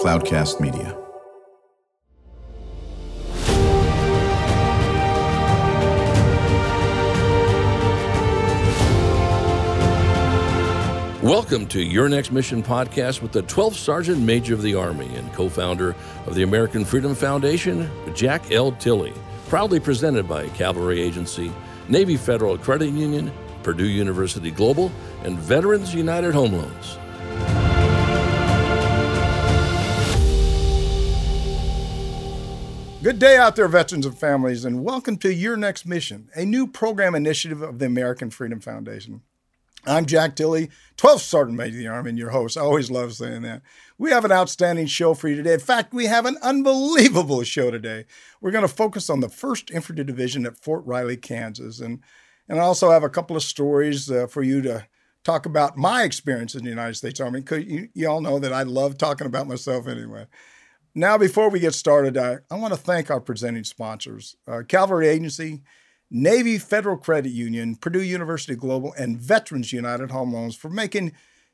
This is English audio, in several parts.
Cloudcast Media. Welcome to Your Next Mission podcast with the 12th Sergeant Major of the Army and co founder of the American Freedom Foundation, Jack L. Tilley. Proudly presented by Cavalry Agency, Navy Federal Credit Union, Purdue University Global, and Veterans United Home Loans. Good day out there, veterans and families, and welcome to Your Next Mission, a new program initiative of the American Freedom Foundation. I'm Jack Tilley, 12th Sergeant Major of the Army, and your host. I always love saying that. We have an outstanding show for you today. In fact, we have an unbelievable show today. We're going to focus on the 1st Infantry Division at Fort Riley, Kansas, and and I also have a couple of stories uh, for you to talk about my experience in the United States Army. Because you, you all know that I love talking about myself anyway. Now, before we get started, I, I want to thank our presenting sponsors uh, Cavalry Agency, Navy Federal Credit Union, Purdue University Global, and Veterans United Home Loans for making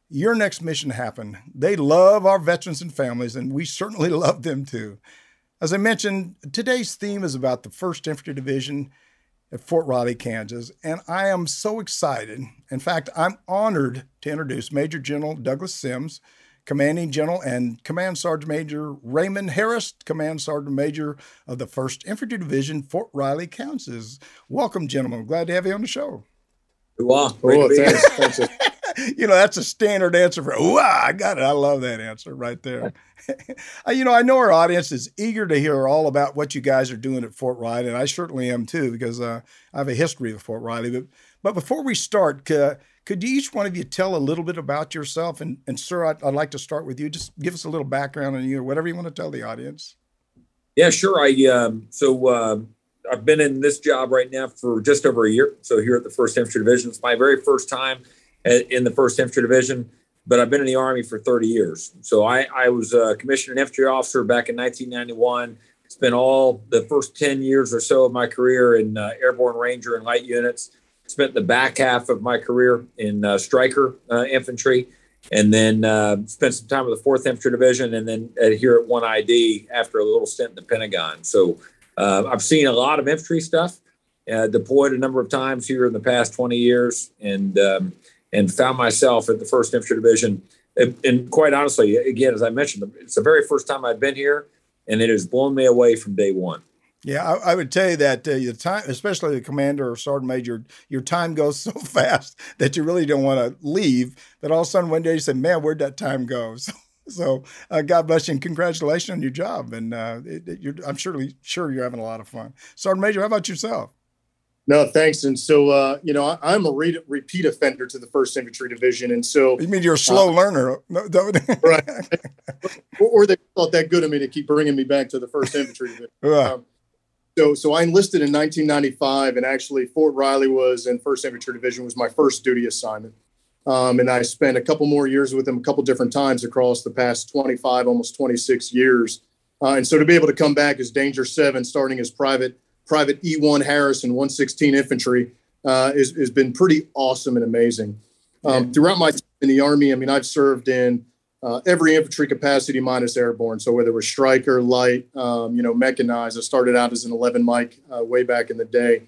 your next mission happen. They love our veterans and families, and we certainly love them too. As I mentioned, today's theme is about the 1st Infantry Division at Fort Riley, Kansas, and I am so excited. In fact, I'm honored to introduce Major General Douglas Sims Commanding General and Command Sergeant Major Raymond Harris, Command Sergeant Major of the 1st Infantry Division, Fort Riley, Kansas. Welcome, gentlemen. Glad to have you on the show. Wow. Oh, thanks. you know, that's a standard answer for, wow, I got it. I love that answer right there. you know, I know our audience is eager to hear all about what you guys are doing at Fort Riley, and I certainly am too, because uh, I have a history of Fort Riley. But, but before we start, uh, could each one of you tell a little bit about yourself? And, and sir, I'd, I'd like to start with you. Just give us a little background on you, or whatever you want to tell the audience. Yeah, sure. I um, so uh, I've been in this job right now for just over a year. So here at the First Infantry Division, it's my very first time in the First Infantry Division. But I've been in the Army for 30 years. So I, I was a commissioned infantry officer back in 1991. Spent all the first 10 years or so of my career in uh, airborne ranger and light units spent the back half of my career in uh, Stryker uh, infantry, and then uh, spent some time with the Fourth Infantry Division, and then here at One ID after a little stint in the Pentagon. So uh, I've seen a lot of infantry stuff. Uh, deployed a number of times here in the past 20 years, and um, and found myself at the First Infantry Division. And, and quite honestly, again, as I mentioned, it's the very first time I've been here, and it has blown me away from day one. Yeah, I, I, would tell you that uh, your time, especially the commander or sergeant major, your time goes so fast that you really don't want to leave. But all of a sudden, one day you say, "Man, where'd that time go?" So, so uh, God bless you and congratulations on your job. And uh, it, it, I'm surely sure you're having a lot of fun. Sergeant Major, how about yourself? No, thanks. And so, uh, you know, I, am a re- repeat offender to the First Infantry Division, and so you mean you're a slow uh, learner, right? or, or, they thought that good of me to keep bringing me back to the First Infantry Division. Um, so, so I enlisted in 1995, and actually Fort Riley was in First Infantry Division was my first duty assignment. Um, and I spent a couple more years with them, a couple different times across the past 25, almost 26 years. Uh, and so to be able to come back as Danger Seven, starting as Private Private E1 Harrison, 116 Infantry, uh, is has been pretty awesome and amazing. Um, throughout my time in the Army, I mean, I've served in uh, every infantry capacity minus airborne. So whether it was Stryker, light, um, you know, mechanized. I started out as an 11 Mike uh, way back in the day,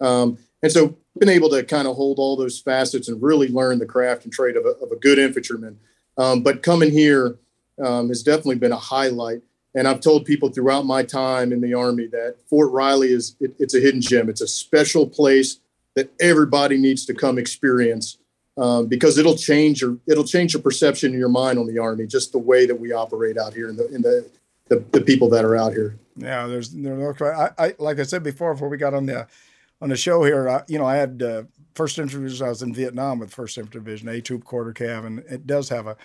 um, and so been able to kind of hold all those facets and really learn the craft and trade of a, of a good infantryman. Um, but coming here um, has definitely been a highlight. And I've told people throughout my time in the Army that Fort Riley is it, it's a hidden gem. It's a special place that everybody needs to come experience um, because it'll change your it'll change your perception in your mind on the army, just the way that we operate out here in the in the the, the people that are out here. Yeah, there's there's no I, I like I said before before we got on the on the show here. I, you know, I had uh, first infantry. I was in Vietnam with First Infantry Division, A Troop Quarter Cav, and it does have a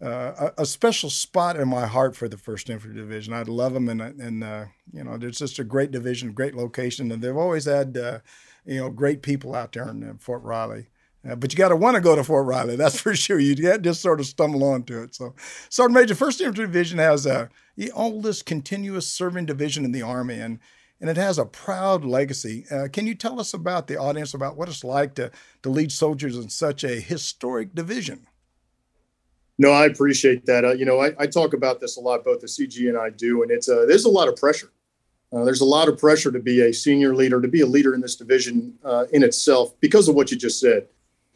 uh, a, special spot in my heart for the First Infantry Division. I love them, and and uh, you know, it's just a great division, great location, and they've always had uh, you know great people out there in Fort Riley. Uh, but you got to want to go to Fort Riley, that's for sure. You can't just sort of stumble onto it. So, Sergeant Major, First Infantry Division has a, the oldest continuous serving division in the Army, and and it has a proud legacy. Uh, can you tell us about the audience about what it's like to to lead soldiers in such a historic division? No, I appreciate that. Uh, you know, I, I, talk about this a lot, both the CG and I do, and it's there's a lot of pressure. Uh, there's a lot of pressure to be a senior leader, to be a leader in this division uh, in itself, because of what you just said.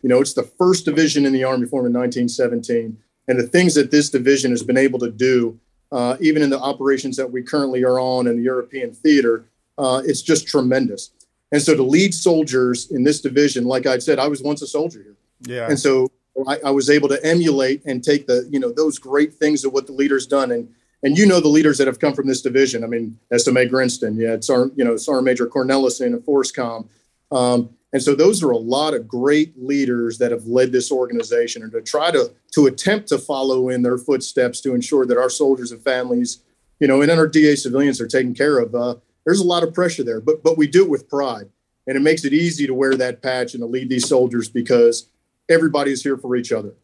You know, it's the first division in the Army formed in 1917, and the things that this division has been able to do, uh, even in the operations that we currently are on in the European theater, uh, it's just tremendous. And so to lead soldiers in this division, like I said, I was once a soldier here. Yeah. And so I, I, was able to emulate and take the, you know, those great things of what the leaders done. And and you know the leaders that have come from this division. I mean, SMA Grinston, yeah, it's our, you know, Sergeant Major Cornelison and FORSCOM. Um, and so those are a lot of great leaders that have led this organization and to try to to attempt to follow in their footsteps to ensure that our soldiers and families, you know, and our DA civilians are taken care of. Uh, there's a lot of pressure there, but but we do it with pride, and it makes it easy to wear that patch and to lead these soldiers because everybody is here for each other.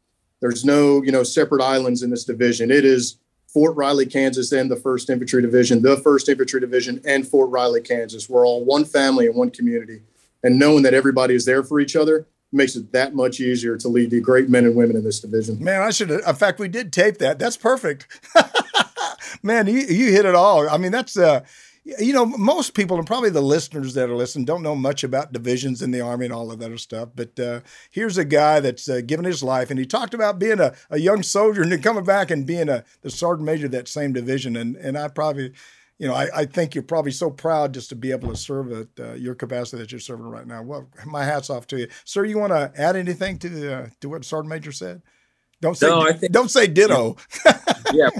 There's no you know separate islands in this division. It is Fort Riley, Kansas, and the First Infantry Division, the First Infantry Division, and Fort Riley, Kansas. We're all one family and one community, and knowing that everybody is there for each other makes it that much easier to lead the great men and women in this division. Man, I should. In fact, we did tape that. That's perfect. Man, you you hit it all. I mean, that's uh you know, most people and probably the listeners that are listening don't know much about divisions in the Army and all of that other stuff. But uh, here's a guy that's uh, given his life, and he talked about being a, a young soldier and then coming back and being a the sergeant major of that same division. And and I probably, you know, I, I think you're probably so proud just to be able to serve at uh, your capacity that you're serving right now. Well, my hat's off to you, sir. You want to add anything to the, uh, to what sergeant major said? Don't say no, think, don't say ditto. yeah.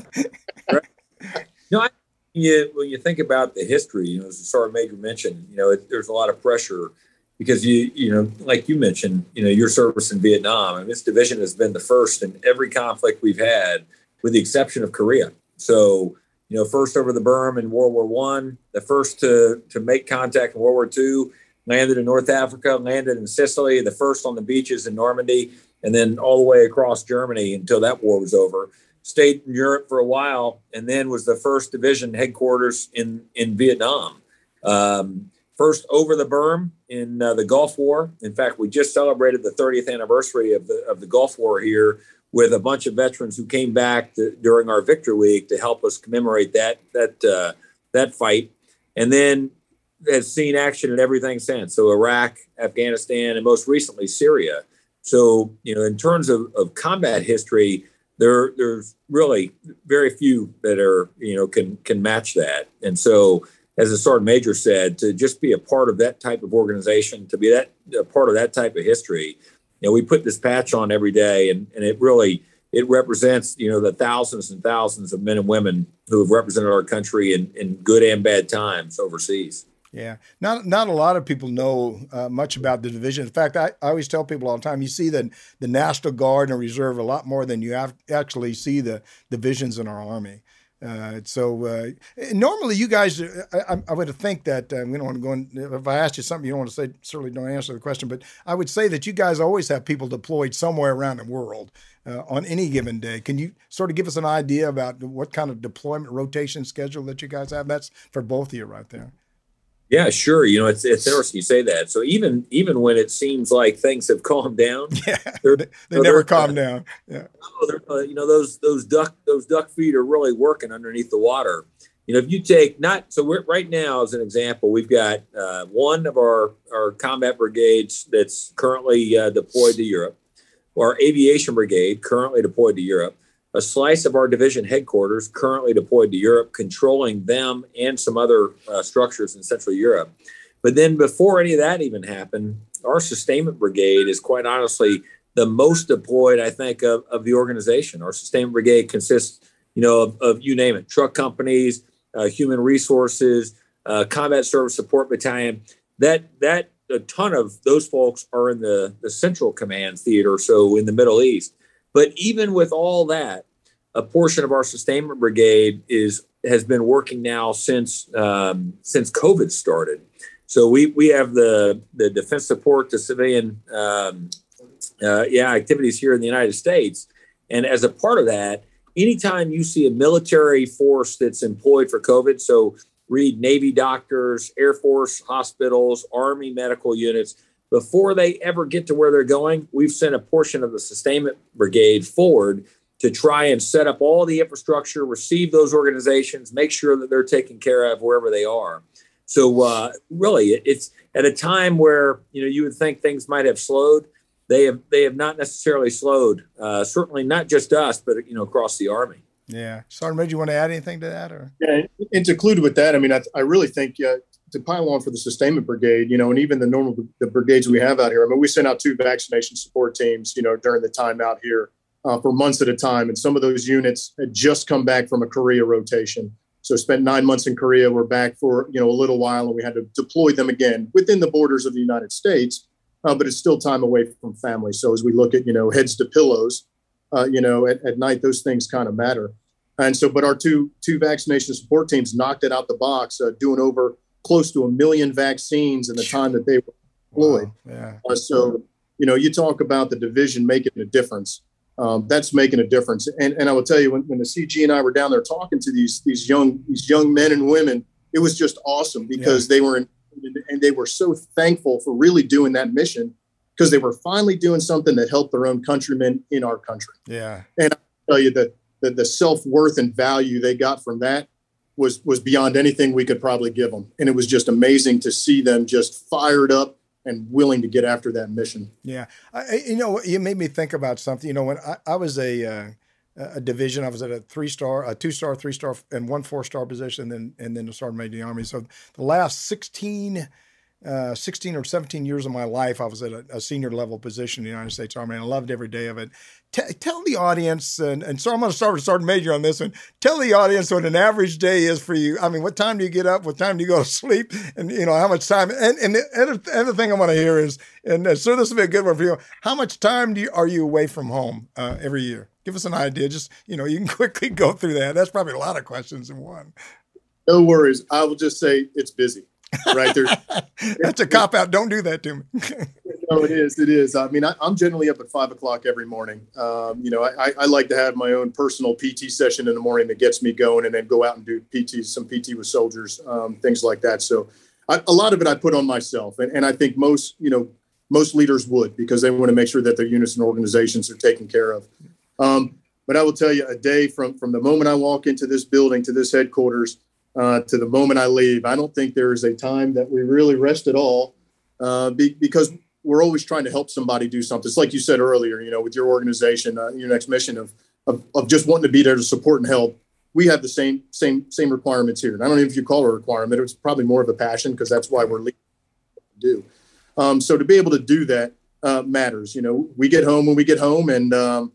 Right. No, I you when you think about the history, you know, as the sergeant major mentioned, you know, it, there's a lot of pressure because you you know, like you mentioned, you know, your service in Vietnam, and this division has been the first in every conflict we've had, with the exception of Korea. So, you know, first over the berm in World War One, the first to to make contact in World War Two, landed in North Africa, landed in Sicily, the first on the beaches in Normandy, and then all the way across Germany until that war was over stayed in Europe for a while, and then was the first division headquarters in in Vietnam. Um, first over the berm in uh, the Gulf War. In fact, we just celebrated the 30th anniversary of the of the Gulf War here with a bunch of veterans who came back to, during our Victory Week to help us commemorate that that uh, that fight, and then has seen action in everything since. So Iraq, Afghanistan, and most recently Syria. So you know, in terms of, of combat history, there there's really very few that are you know can can match that and so as the sergeant major said to just be a part of that type of organization to be that part of that type of history you know we put this patch on every day and and it really it represents you know the thousands and thousands of men and women who have represented our country in, in good and bad times overseas yeah, not not a lot of people know uh, much about the division. In fact, I, I always tell people all the time: you see the the National Guard and Reserve a lot more than you actually see the divisions in our army. Uh, so uh, normally, you guys, uh, I, I, would think that uh, we don't want to go in. If I asked you something you don't want to say, certainly don't answer the question. But I would say that you guys always have people deployed somewhere around the world uh, on any given day. Can you sort of give us an idea about what kind of deployment rotation schedule that you guys have? That's for both of you right there. Yeah, sure. You know, it's it's interesting you say that. So even even when it seems like things have calmed down, yeah, they, they never calm down. Yeah, uh, you know those those duck those duck feet are really working underneath the water. You know, if you take not so we're, right now as an example, we've got uh, one of our our combat brigades that's currently uh, deployed to Europe, our aviation brigade currently deployed to Europe a slice of our division headquarters currently deployed to Europe, controlling them and some other uh, structures in Central Europe. But then, before any of that even happened, our sustainment brigade is quite honestly the most deployed, I think, of, of the organization. Our sustainment brigade consists, you know, of, of you name it, truck companies, uh, human resources, uh, combat service support battalion. That that a ton of those folks are in the the central command theater, so in the Middle East. But even with all that, a portion of our sustainment brigade is has been working now since um, since COVID started. So we we have the the defense support to civilian um, uh, yeah activities here in the United States, and as a part of that, anytime you see a military force that's employed for COVID, so read Navy doctors, Air Force hospitals, Army medical units before they ever get to where they're going, we've sent a portion of the sustainment brigade forward to try and set up all the infrastructure, receive those organizations, make sure that they're taken care of wherever they are. So uh, really, it's at a time where you know you would think things might have slowed. They have they have not necessarily slowed. Uh, certainly not just us, but you know across the army. Yeah, Sergeant Major, you want to add anything to that, or yeah, and to conclude with that, I mean, I, I really think uh, to pile on for the sustainment brigade, you know, and even the normal the brigades we have out here. I mean, we sent out two vaccination support teams, you know, during the time out here uh, for months at a time, and some of those units had just come back from a Korea rotation. So spent nine months in Korea. We're back for you know a little while, and we had to deploy them again within the borders of the United States. Uh, but it's still time away from family. So as we look at you know heads to pillows, uh, you know at, at night those things kind of matter. And so, but our two two vaccination support teams knocked it out the box, uh, doing over close to a million vaccines in the time that they were deployed. Wow. Yeah. Uh, so you know, you talk about the division making a difference um, that's making a difference. And, and I will tell you, when, when the CG and I were down there talking to these these young these young men and women, it was just awesome because yeah. they were in, and they were so thankful for really doing that mission because they were finally doing something that helped their own countrymen in our country. Yeah, and I tell you that the, the self worth and value they got from that was was beyond anything we could probably give them, and it was just amazing to see them just fired up and willing to get after that mission. Yeah, I, you know, you made me think about something. You know, when I, I was a uh, a division, I was at a three star, a two star, three star, and one four star position, and then and then the sergeant major of the army. So the last sixteen uh, 16 or 17 years of my life, I was at a, a, senior level position in the United States Army, and I loved every day of it. T- tell the audience, and, and so I'm going to start with Sergeant Major on this one. Tell the audience what an average day is for you. I mean, what time do you get up? What time do you go to sleep? And you know how much time. And and the other, other thing I want to hear is, and uh, so this will be a good one for you. How much time do you, are you away from home uh, every year? Give us an idea. Just you know, you can quickly go through that. That's probably a lot of questions in one. No worries. I will just say it's busy right there. That's a cop out. Don't do that to me. no, it is. It is. I mean, I, am generally up at five o'clock every morning. Um, you know, I, I, like to have my own personal PT session in the morning that gets me going, and then go out and do PT, some PT with soldiers, um, things like that. So, I, a lot of it I put on myself, and, and I think most, you know, most leaders would because they want to make sure that their units and organizations are taken care of. Um, but I will tell you, a day from from the moment I walk into this building to this headquarters uh, to the moment I leave. I don't think there is a time that we really rest at all uh, be, because we're always trying to help somebody do something. It's like you said earlier, you know, with your organization, uh, your next mission of, of, of just wanting to be there to support and help. We have the same same same requirements here. And I don't know if you call it a requirement. It's probably more of a passion because that's why we're leading. Do um, so to be able to do that uh, matters. You know, we get home when we get home, and um,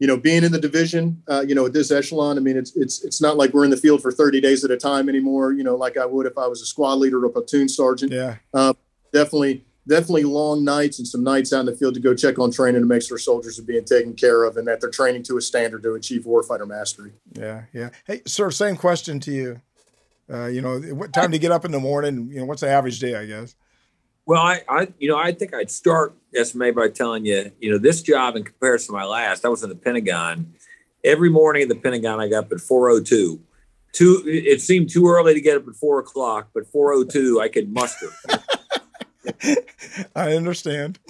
you know, being in the division, uh, you know, at this echelon, I mean, it's it's it's not like we're in the field for 30 days at a time anymore. You know, like I would if I was a squad leader or a platoon sergeant. Yeah. Uh, definitely, definitely long nights and some nights out in the field to go check on training to make sure soldiers are being taken care of and that they're training to a standard to achieve warfighter mastery. Yeah, yeah. Hey, sir, same question to you. Uh, you know, what time do you get up in the morning? You know, what's the average day? I guess. Well, I, I, you know, I think I'd start SMA by telling you, you know, this job in comparison to my last, I was in the Pentagon. Every morning in the Pentagon, I got up at 4:02. Two, it seemed too early to get up at four o'clock, but 4:02 I could muster. I understand.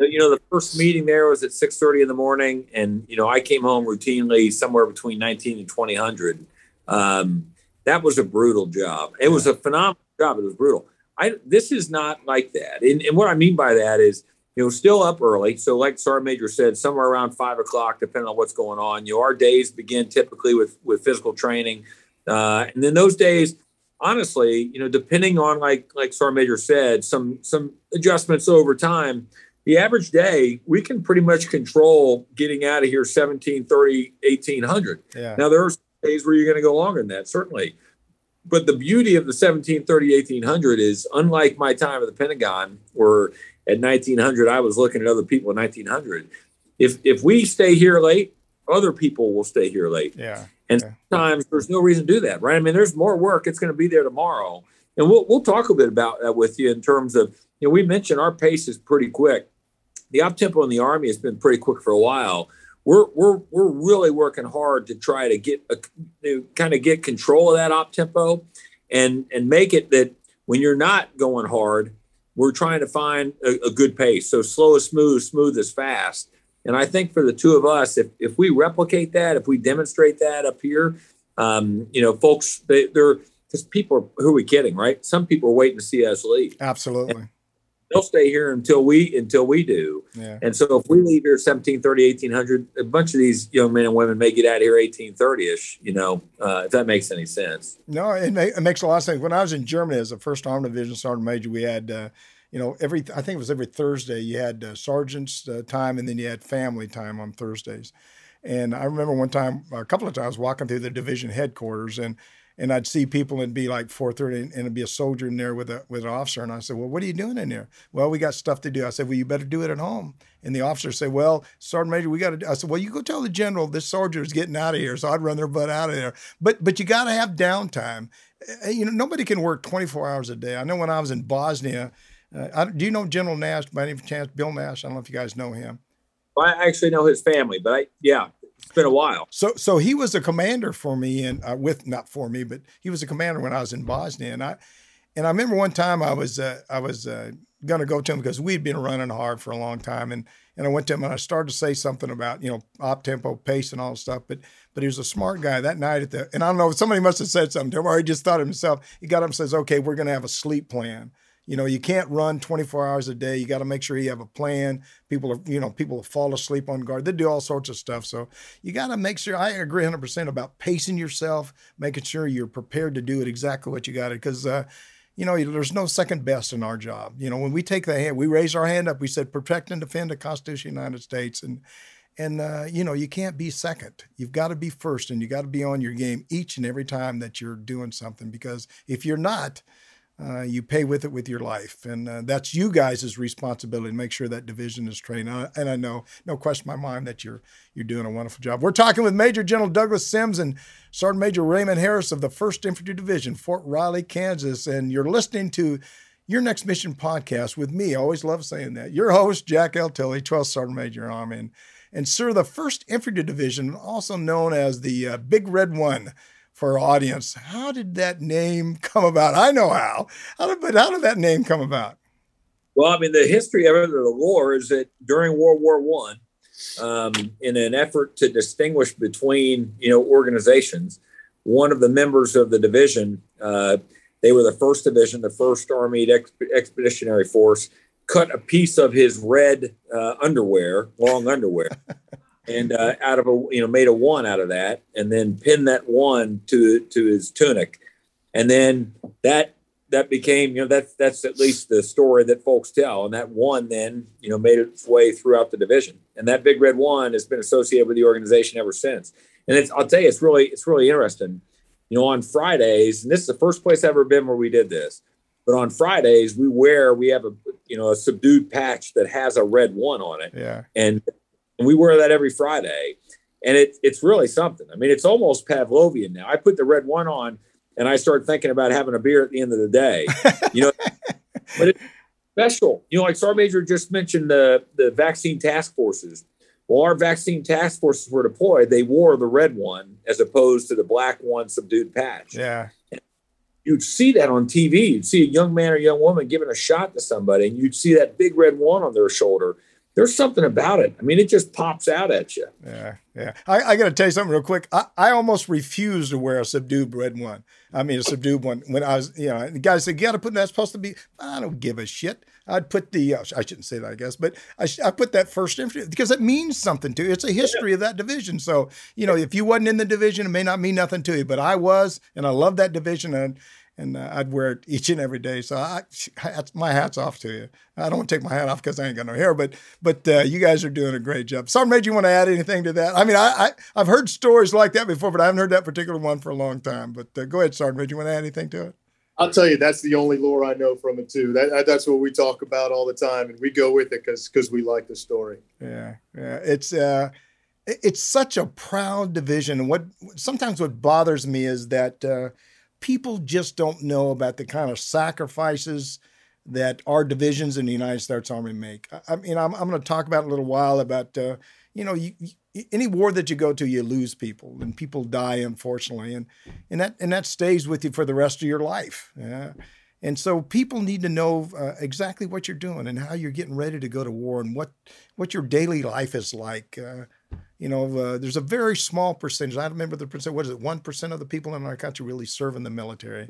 you know, the first meeting there was at 6:30 in the morning, and you know, I came home routinely somewhere between 19 and 2000. Um, that was a brutal job. It was a phenomenal job. It was brutal. I this is not like that. And, and what I mean by that is, you know, still up early. So, like Sergeant Major said, somewhere around five o'clock, depending on what's going on. You know, our days begin typically with with physical training, uh, and then those days, honestly, you know, depending on like like Sergeant Major said, some some adjustments over time. The average day, we can pretty much control getting out of here 17, 30, 1800. Yeah. Now, there are days where you're going to go longer than that, certainly but the beauty of the 1730 1800 is unlike my time at the pentagon where at 1900 i was looking at other people in 1900 if if we stay here late other people will stay here late. Yeah. And yeah. sometimes there's no reason to do that right? I mean there's more work it's going to be there tomorrow. And we'll, we'll talk a bit about that with you in terms of you know we mentioned our pace is pretty quick. The op tempo in the army has been pretty quick for a while we're we're we're really working hard to try to get a, to kind of get control of that op tempo and and make it that when you're not going hard we're trying to find a, a, good pace so slow is smooth smooth is fast And I think for the two of us, if, if we replicate that, if we demonstrate that up here, um, you know, folks, they, they're because people are, who are we kidding, right? Some people are waiting to see us leave. Absolutely. And they'll stay here until we until we do. Yeah. And so if we leave here 1730, 1800, a bunch of these young men and women may get out of here 1830ish, you know, uh, if that makes any sense. No, it, it, makes a lot of sense. When I was in Germany as a first army division sergeant major, we had, uh, you know, every, I think it was every Thursday, you had uh, sergeant's uh, time and then you had family time on Thursdays. And I remember one time, a couple of times, walking through the division headquarters, and and I'd see people and be like 4:30, and it'd be a soldier in there with a with an officer, and I said, "Well, what are you doing in there?" Well, we got stuff to do. I said, "Well, you better do it at home." And the officer said, "Well, Sergeant Major, we got to." I said, "Well, you go tell the general this soldier is getting out of here." So I'd run their butt out of there. But but you got to have downtime. Eh, you know, nobody can work 24 hours a day. I know when I was in Bosnia. Uh, I, do you know General Nash by any chance? Bill Nash. I don't know if you guys know him. I actually know his family, but I yeah, it's been a while. So, so he was a commander for me, and uh, with not for me, but he was a commander when I was in Bosnia, and I, and I remember one time I was uh, I was uh, gonna go to him because we'd been running hard for a long time, and and I went to him and I started to say something about you know op tempo, pace, and all stuff, but but he was a smart guy that night at the, and I don't know somebody must have said something to him, or he just thought himself. He got up and says, "Okay, we're gonna have a sleep plan." You know, you can't run 24 hours a day. You got to make sure you have a plan. People are, you know, people fall asleep on guard. They do all sorts of stuff. So you got to make sure. I agree 100% about pacing yourself, making sure you're prepared to do it exactly what you got it. Because, uh, you know, there's no second best in our job. You know, when we take the hand, we raise our hand up. We said protect and defend the Constitution of the United States, and and uh, you know, you can't be second. You've got to be first, and you got to be on your game each and every time that you're doing something. Because if you're not, uh, you pay with it with your life, and uh, that's you guys' responsibility to make sure that division is trained. Uh, and I know, no question in my mind, that you're you're doing a wonderful job. We're talking with Major General Douglas Sims and Sergeant Major Raymond Harris of the First Infantry Division, Fort Riley, Kansas, and you're listening to your next mission podcast with me. I always love saying that. Your host, Jack L. Tilley, 12th Sergeant Major Army, and, and sir, the First Infantry Division, also known as the uh, Big Red One for our audience. How did that name come about? I know how, how did, but how did that name come about? Well, I mean, the history of it, the lore is that during World War One, um, in an effort to distinguish between you know organizations, one of the members of the division, uh, they were the first division, the first Army Expeditionary Force, cut a piece of his red uh, underwear, long underwear, and uh, out of a you know made a one out of that, and then pinned that one to to his tunic, and then that that became you know that's that's at least the story that folks tell, and that one then you know made its way throughout the division, and that big red one has been associated with the organization ever since. And it's I'll tell you, it's really it's really interesting. You know, on Fridays, and this is the first place I've ever been where we did this. But on Fridays, we wear we have a you know a subdued patch that has a red one on it. Yeah. And and we wear that every Friday. And it, it's really something. I mean, it's almost Pavlovian now. I put the red one on and I start thinking about having a beer at the end of the day. You know, but it's special. You know, like Sergeant Major just mentioned the, the vaccine task forces. Well, our vaccine task forces were deployed. They wore the red one as opposed to the black one subdued patch. Yeah. You'd see that on TV. You'd see a young man or young woman giving a shot to somebody, and you'd see that big red one on their shoulder there's something about it. I mean, it just pops out at you. Yeah, yeah. I, I got to tell you something real quick. I, I almost refused to wear a subdued red one. I mean, a subdued one when I was, you know, the guy said, "You got to put that's supposed to be." I don't give a shit. I'd put the, uh, I shouldn't say that, I guess, but I, I put that first infantry because it means something to you. It's a history yeah. of that division. So, you know, if you wasn't in the division, it may not mean nothing to you, but I was, and I love that division. And and uh, I'd wear it each and every day. So I, my hat's off to you. I don't want to take my hat off because I ain't got no hair, but but uh, you guys are doing a great job. Sergeant Major, you want to add anything to that? I mean, I, I have heard stories like that before, but I haven't heard that particular one for a long time. But uh, go ahead, Sergeant Major. You want to add anything to it? I'll tell you, that's the only lore I know from it too. That, that's what we talk about all the time, and we go with it because because we like the story. Yeah, yeah. It's uh, it's such a proud division, and what sometimes what bothers me is that. Uh, people just don't know about the kind of sacrifices that our divisions in the United States Army make. I, I mean, I'm, I'm going to talk about a little while about, uh, you know, you, you, any war that you go to, you lose people, and people die, unfortunately, and and that and that stays with you for the rest of your life. Yeah. And so people need to know uh, exactly what you're doing and how you're getting ready to go to war and what what your daily life is like. Uh, you know, uh, there's a very small percentage. I don't remember the percent. What is it? One percent of the people in our country really serve in the military,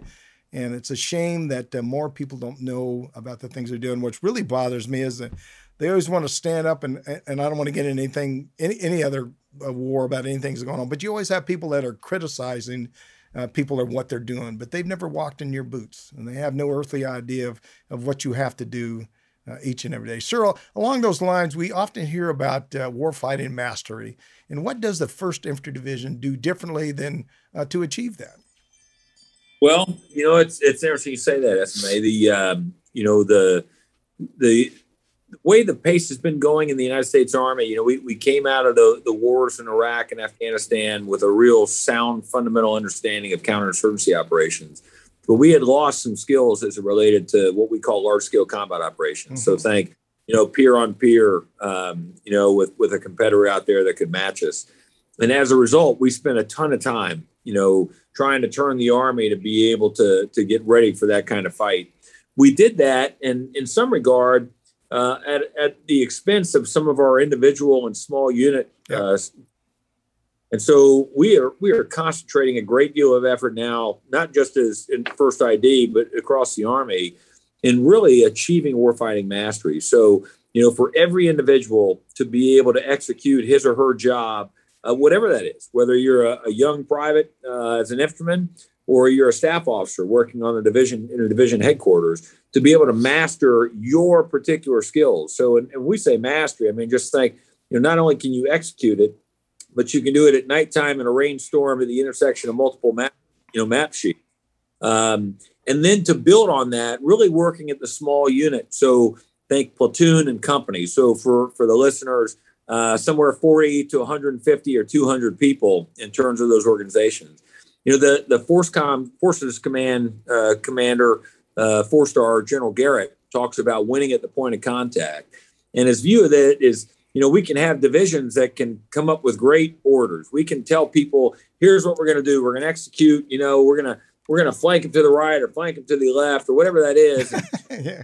and it's a shame that uh, more people don't know about the things they're doing. What really bothers me is that they always want to stand up and and I don't want to get anything any any other uh, war about anything that's going on, but you always have people that are criticizing uh, people or what they're doing, but they've never walked in your boots and they have no earthly idea of of what you have to do. Uh, each and every day. Sir, along those lines, we often hear about uh, warfighting mastery. And what does the 1st Infantry Division do differently than uh, to achieve that? Well, you know, it's it's interesting you say that, SMA. The um, you know the the way the pace has been going in the United States Army, you know, we, we came out of the, the wars in Iraq and Afghanistan with a real sound fundamental understanding of counterinsurgency operations. But we had lost some skills as it related to what we call large scale combat operations. Mm-hmm. So think, you know, peer on peer, um, you know, with, with a competitor out there that could match us. And as a result, we spent a ton of time, you know, trying to turn the army to be able to, to get ready for that kind of fight. We did that, and in some regard, uh, at, at the expense of some of our individual and small unit. Uh, and so we are we are concentrating a great deal of effort now, not just as in First ID, but across the Army, in really achieving warfighting mastery. So you know, for every individual to be able to execute his or her job, uh, whatever that is, whether you're a, a young private uh, as an infantryman or you're a staff officer working on the division in a division headquarters to be able to master your particular skills. So, and, and we say mastery, I mean, just think, you know, not only can you execute it, but you can do it at nighttime in a rainstorm at the intersection of multiple map, you know, map sheets. Um, and then to build on that, really working at the small unit. So think platoon and company. So for for the listeners, uh, somewhere 40 to 150 or 200 people in terms of those organizations you know the the FORSCOM forces command uh, commander uh, four star general garrett talks about winning at the point of contact and his view of that is you know we can have divisions that can come up with great orders. We can tell people here's what we're going to do. We're going to execute you know we're going to we're going to flank them to the right or flank them to the left or whatever that is. Yeah.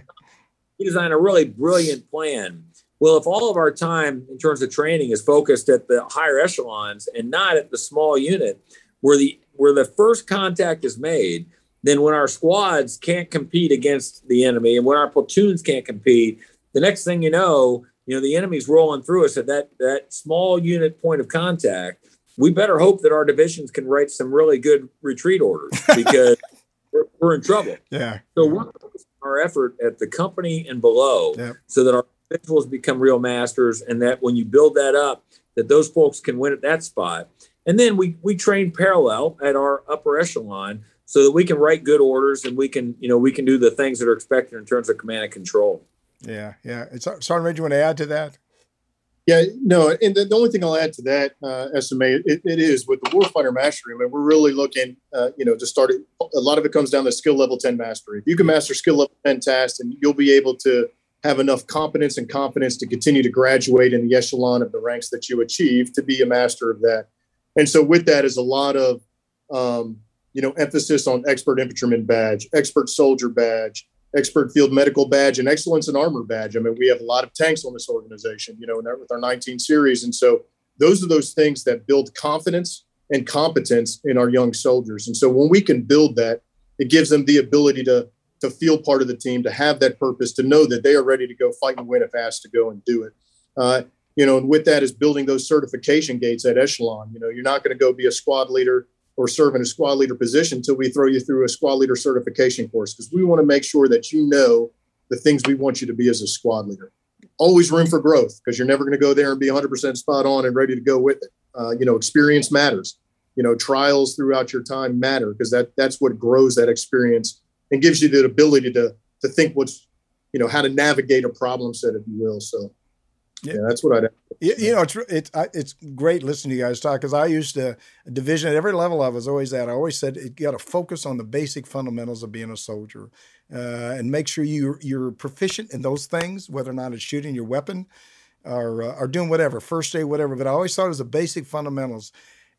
we design a really brilliant plan. Well if all of our time in terms of training is focused at the higher echelons and not at the small unit where the where the first contact is made, then when our squads can't compete against the enemy and when our platoons can't compete, the next thing you know, you know, the enemy's rolling through us at that that small unit point of contact. We better hope that our divisions can write some really good retreat orders because we're, we're, in trouble. Yeah. So we're our effort at the company and below yep. so that our individuals become real masters and that when you build that up, that those folks can win at that spot. And then we we train parallel at our upper echelon so that we can write good orders and we can you know we can do the things that are expected in terms of command and control. Yeah, yeah. Sergeant Major, you want to add to that? Yeah, no, and the, the only thing I'll add to that, uh, SMA, it, it is with the warfighter mastery. I mean, we're really looking, uh, you know, to start it. A lot of it comes down to skill level 10 mastery. If you can master skill level 10 tasks, and you'll be able to have enough competence and confidence to continue to graduate in the echelon of the ranks that you achieve to be a master of that. And so with that is a lot of, um, you know, emphasis on expert infantryman badge, expert soldier badge, expert field medical badge, and excellence in armor badge. I mean, we have a lot of tanks on this organization, you know, with our 19 series. And so those are those things that build confidence and competence in our young soldiers. And so when we can build that, it gives them the ability to to feel part of the team, to have that purpose, to know that they are ready to go fight and win if asked to go and do it. Uh, you know, and with that is building those certification gates at echelon. You know, you're not going to go be a squad leader or serve in a squad leader position until we throw you through a squad leader certification course because we want to make sure that you know the things we want you to be as a squad leader. Always room for growth because you're never going to go there and be 100% spot on and ready to go with it. Uh, you know, experience matters. You know, trials throughout your time matter because that that's what grows that experience and gives you the ability to to think what's you know how to navigate a problem set, if you will. So yeah, that's what I'd. You, you know, it's it's it's great listening to you guys talk because I used to division at every level. I was always that. I always said you got to focus on the basic fundamentals of being a soldier, uh, and make sure you you're proficient in those things, whether or not it's shooting your weapon, or uh, or doing whatever, first aid, whatever. But I always thought it was the basic fundamentals.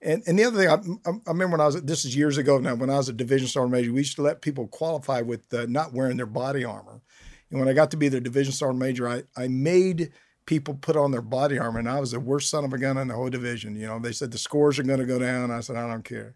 And, and the other thing, I, I, remember when I was, this is years ago now, when I was a division sergeant major, we used to let people qualify with uh, not wearing their body armor. And when I got to be the division sergeant major, I, I made people put on their body armor, and I was the worst son of a gun in the whole division. You know, they said the scores are going to go down. I said, I don't care.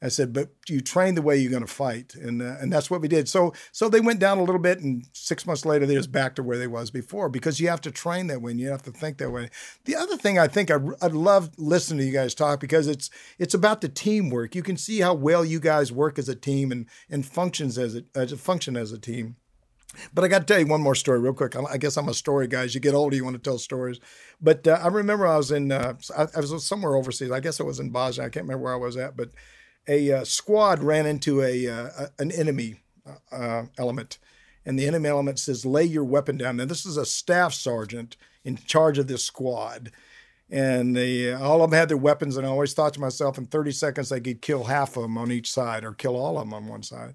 I said, but you train the way you're going to fight, and uh, and that's what we did. So so they went down a little bit, and six months later they was back to where they was before because you have to train that way, and you have to think that way. The other thing I think I I love listening to you guys talk because it's it's about the teamwork. You can see how well you guys work as a team and and functions as a as a function as a team. But I got to tell you one more story real quick. I guess I'm a story guy. As you get older, you want to tell stories. But uh, I remember I was in uh, I, I was somewhere overseas. I guess I was in Bosnia. I can't remember where I was at, but a uh, squad ran into a, uh, an enemy uh, element, and the enemy element says, "Lay your weapon down." Now this is a staff sergeant in charge of this squad, and they all of them had their weapons. And I always thought to myself, in 30 seconds, they could kill half of them on each side, or kill all of them on one side.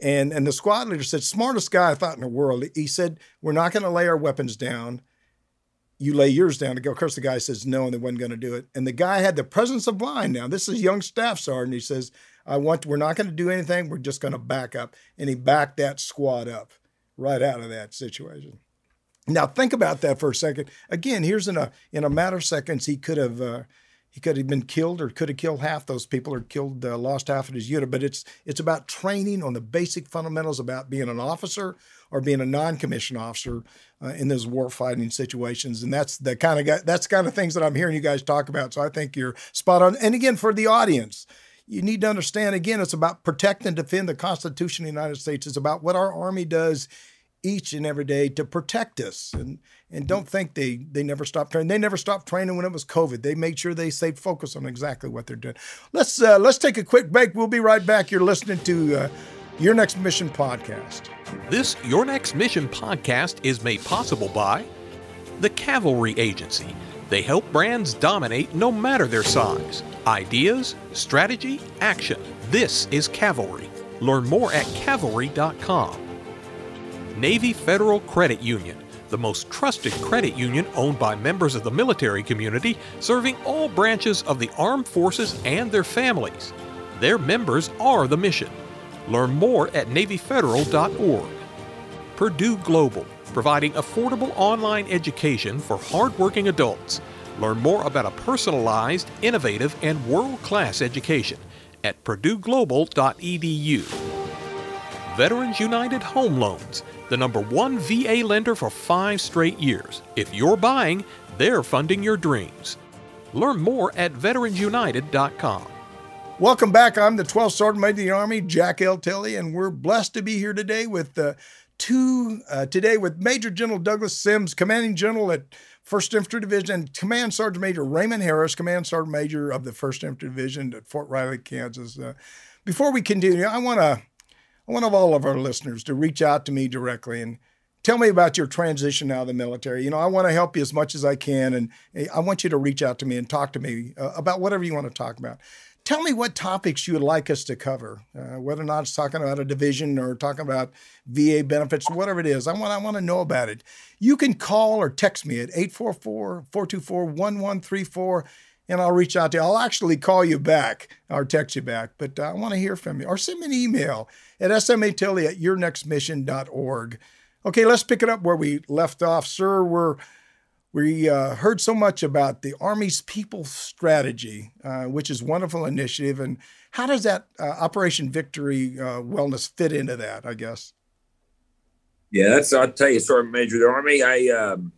And and the squad leader said, "Smartest guy I thought in the world." He said, "We're not going to lay our weapons down." you lay yours down to go. Of course, the guy says no, and they wasn't going to do it. And the guy had the presence of mind. Now, this is young staff sergeant. He says, "I want. We're not going to do anything. We're just going to back up." And he backed that squad up right out of that situation. Now, think about that for a second. Again, here's in a in a matter of seconds, he could have. Uh, he could have been killed or could have killed half those people or killed uh, lost half of his unit but it's it's about training on the basic fundamentals about being an officer or being a non-commissioned officer uh, in those war fighting situations. And that's the kind of guy, that's kind of things that I'm hearing you guys talk about. So I think you're spot on. And again for the audience you need to understand again it's about protect and defend the constitution of the United States. It's about what our army does each and every day to protect us. And and don't think they they never stopped training. They never stopped training when it was COVID. They made sure they stayed focused on exactly what they're doing. Let's uh, let's take a quick break. We'll be right back. You're listening to uh, Your Next Mission podcast. This Your Next Mission podcast is made possible by the Cavalry Agency. They help brands dominate no matter their size. Ideas, strategy, action. This is Cavalry. Learn more at cavalry.com. Navy Federal Credit Union, the most trusted credit union owned by members of the military community, serving all branches of the armed forces and their families. Their members are the mission. Learn more at NavyFederal.org. Purdue Global, providing affordable online education for hardworking adults. Learn more about a personalized, innovative, and world class education at PurdueGlobal.edu. Veterans United Home Loans the number one VA lender for five straight years. If you're buying, they're funding your dreams. Learn more at veteransunited.com. Welcome back. I'm the 12th Sergeant Major of the Army, Jack L. Tilley, and we're blessed to be here today with uh, two, uh, today with Major General Douglas Sims, Commanding General at 1st Infantry Division, and Command Sergeant Major Raymond Harris, Command Sergeant Major of the 1st Infantry Division at Fort Riley, Kansas. Uh, before we continue, I want to I want all of our listeners to reach out to me directly and tell me about your transition out of the military. You know, I want to help you as much as I can, and I want you to reach out to me and talk to me uh, about whatever you want to talk about. Tell me what topics you would like us to cover, uh, whether or not it's talking about a division or talking about VA benefits, whatever it is. I want, I want to know about it. You can call or text me at 844 424 1134 and I'll reach out to you. I'll actually call you back or text you back, but I want to hear from you. Or send me an email at smatilley at yournextmission.org. Okay, let's pick it up where we left off, sir. We're we uh, heard so much about the Army's People Strategy, uh, which is wonderful initiative, and how does that uh, Operation Victory uh, Wellness fit into that? I guess. Yeah, that's I'll tell you, Sergeant Major of the Army. I um,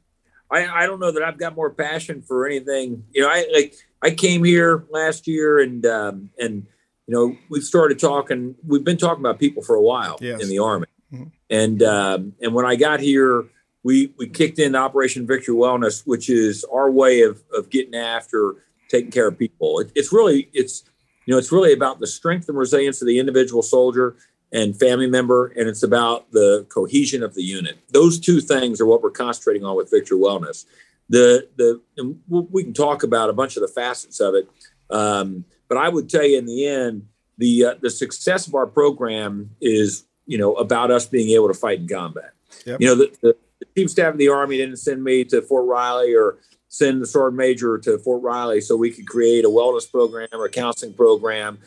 I, I don't know that I've got more passion for anything. You know, I like I came here last year and um, and you know we've started talking. We've been talking about people for a while yes. in the army, mm-hmm. and um, and when I got here, we we kicked in Operation Victory Wellness, which is our way of of getting after taking care of people. It, it's really it's you know it's really about the strength and resilience of the individual soldier and family member, and it's about the cohesion of the unit. Those two things are what we're concentrating on with Victory Wellness. The the we can talk about a bunch of the facets of it, um, but I would tell you in the end, the uh, the success of our program is you know about us being able to fight in combat. Yep. You know the, the, the chief staff of the army didn't send me to Fort Riley or send the sergeant major to Fort Riley so we could create a wellness program or a counseling program.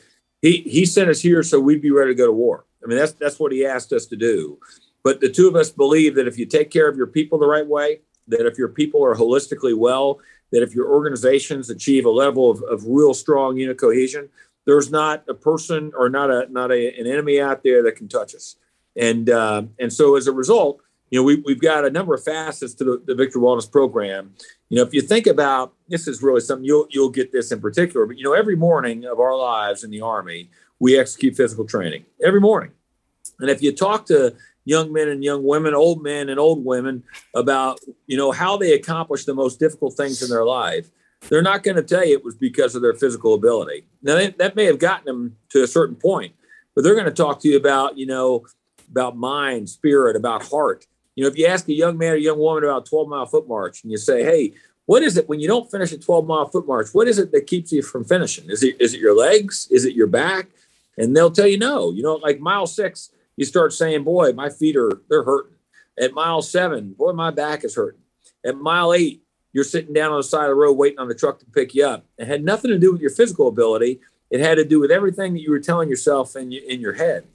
He he sent us here so we'd be ready to go to war. I mean, that's that's what he asked us to do. But the two of us believe that if you take care of your people the right way, that if your people are holistically well, that if your organizations achieve a level of, of real strong unit cohesion, there's not a person or not a not a, an enemy out there that can touch us. And uh, and so as a result, you know, we, we've got a number of facets to the, the Victory Wellness Program. You know, if you think about this is really something you'll you'll get this in particular, but you know, every morning of our lives in the Army, we execute physical training every morning. And if you talk to young men and young women, old men and old women about, you know, how they accomplish the most difficult things in their life, they're not going to tell you it was because of their physical ability. Now they, that may have gotten them to a certain point, but they're going to talk to you about, you know, about mind, spirit, about heart. You know, if you ask a young man or young woman about 12 mile foot march and you say, Hey, what is it when you don't finish a 12 mile foot march? What is it that keeps you from finishing? Is it, is it your legs? Is it your back? And they'll tell you no. You know, like mile six, you start saying, boy, my feet are, they're hurting. At mile seven, boy, my back is hurting. At mile eight, you're sitting down on the side of the road waiting on the truck to pick you up. It had nothing to do with your physical ability. It had to do with everything that you were telling yourself in, in your head.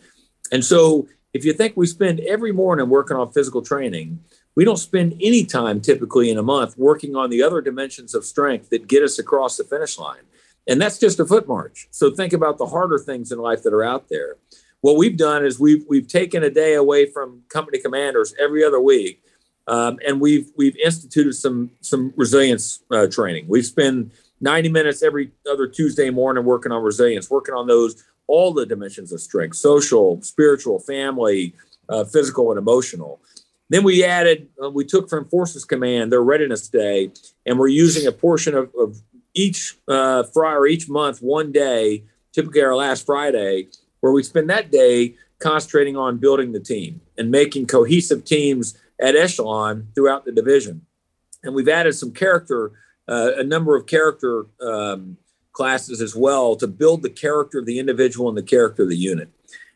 And so if you think we spend every morning working on physical training, we don't spend any time typically in a month working on the other dimensions of strength that get us across the finish line. And that's just a foot march. So think about the harder things in life that are out there. What we've done is we've we've taken a day away from company commanders every other week, um, and we've we've instituted some some resilience uh, training. We spend 90 minutes every other Tuesday morning working on resilience, working on those all the dimensions of strength: social, spiritual, family, uh, physical, and emotional. Then we added, uh, we took from Forces Command their Readiness Day, and we're using a portion of, of each uh, Friday each month, one day, typically our last Friday, where we spend that day concentrating on building the team and making cohesive teams at echelon throughout the division. And we've added some character, uh, a number of character um, classes as well to build the character of the individual and the character of the unit.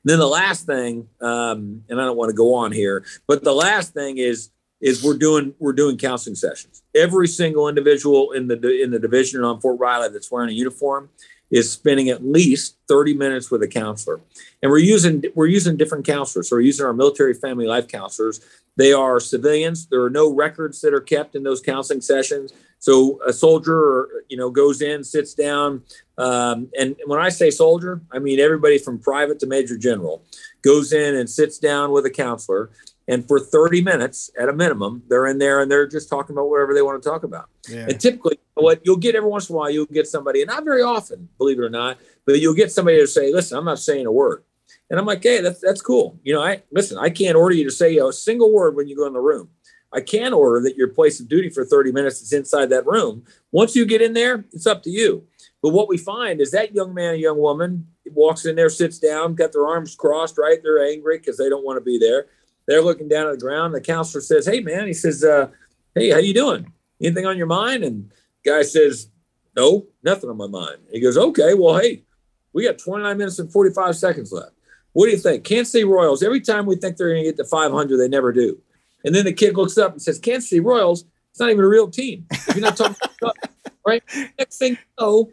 And then the last thing, um, and I don't want to go on here, but the last thing is is we're doing we're doing counseling sessions. Every single individual in the in the division on Fort Riley that's wearing a uniform is spending at least 30 minutes with a counselor. And we're using we're using different counselors. So we're using our military family life counselors. They are civilians. There are no records that are kept in those counseling sessions. So a soldier, you know, goes in, sits down, um, and when I say soldier, I mean everybody from private to major general goes in and sits down with a counselor. And for 30 minutes at a minimum, they're in there and they're just talking about whatever they want to talk about. Yeah. And typically, what you'll get every once in a while, you'll get somebody, and not very often, believe it or not, but you'll get somebody to say, "Listen, I'm not saying a word," and I'm like, "Hey, that's that's cool." You know, I listen. I can't order you to say a single word when you go in the room. I can order that your place of duty for 30 minutes is inside that room. Once you get in there, it's up to you. But what we find is that young man, a young woman walks in there, sits down, got their arms crossed, right? They're angry because they don't want to be there. They're looking down at the ground. The counselor says, "Hey, man," he says, uh, "Hey, how you doing? Anything on your mind?" And guy says, "No, nothing on my mind." He goes, "Okay, well, hey, we got 29 minutes and 45 seconds left. What do you think? Kansas City Royals. Every time we think they're going to get to 500, they never do." And then the kid looks up and says, "Kansas City Royals. It's not even a real team. You're not talking about right." Next thing you know,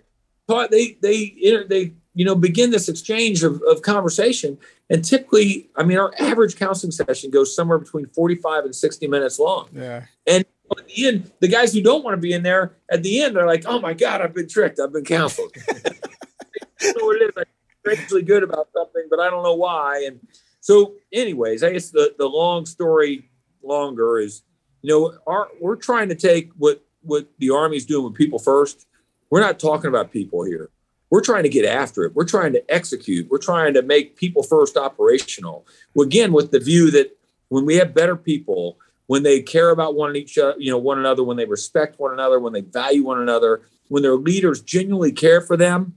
they they they you know begin this exchange of, of conversation and typically, I mean, our average counseling session goes somewhere between 45 and 60 minutes long. Yeah. And at the end, the guys who don't want to be in there, at the end, they're like, oh my God, I've been tricked. I've been counseled. I know what it is. I'm strangely good about something, but I don't know why. And so, anyways, I guess the, the long story longer is, you know, our, we're trying to take what, what the Army's doing with people first. We're not talking about people here. We're trying to get after it. We're trying to execute. We're trying to make people first operational. Again, with the view that when we have better people, when they care about one each other, you know, one another, when they respect one another, when they value one another, when their leaders genuinely care for them,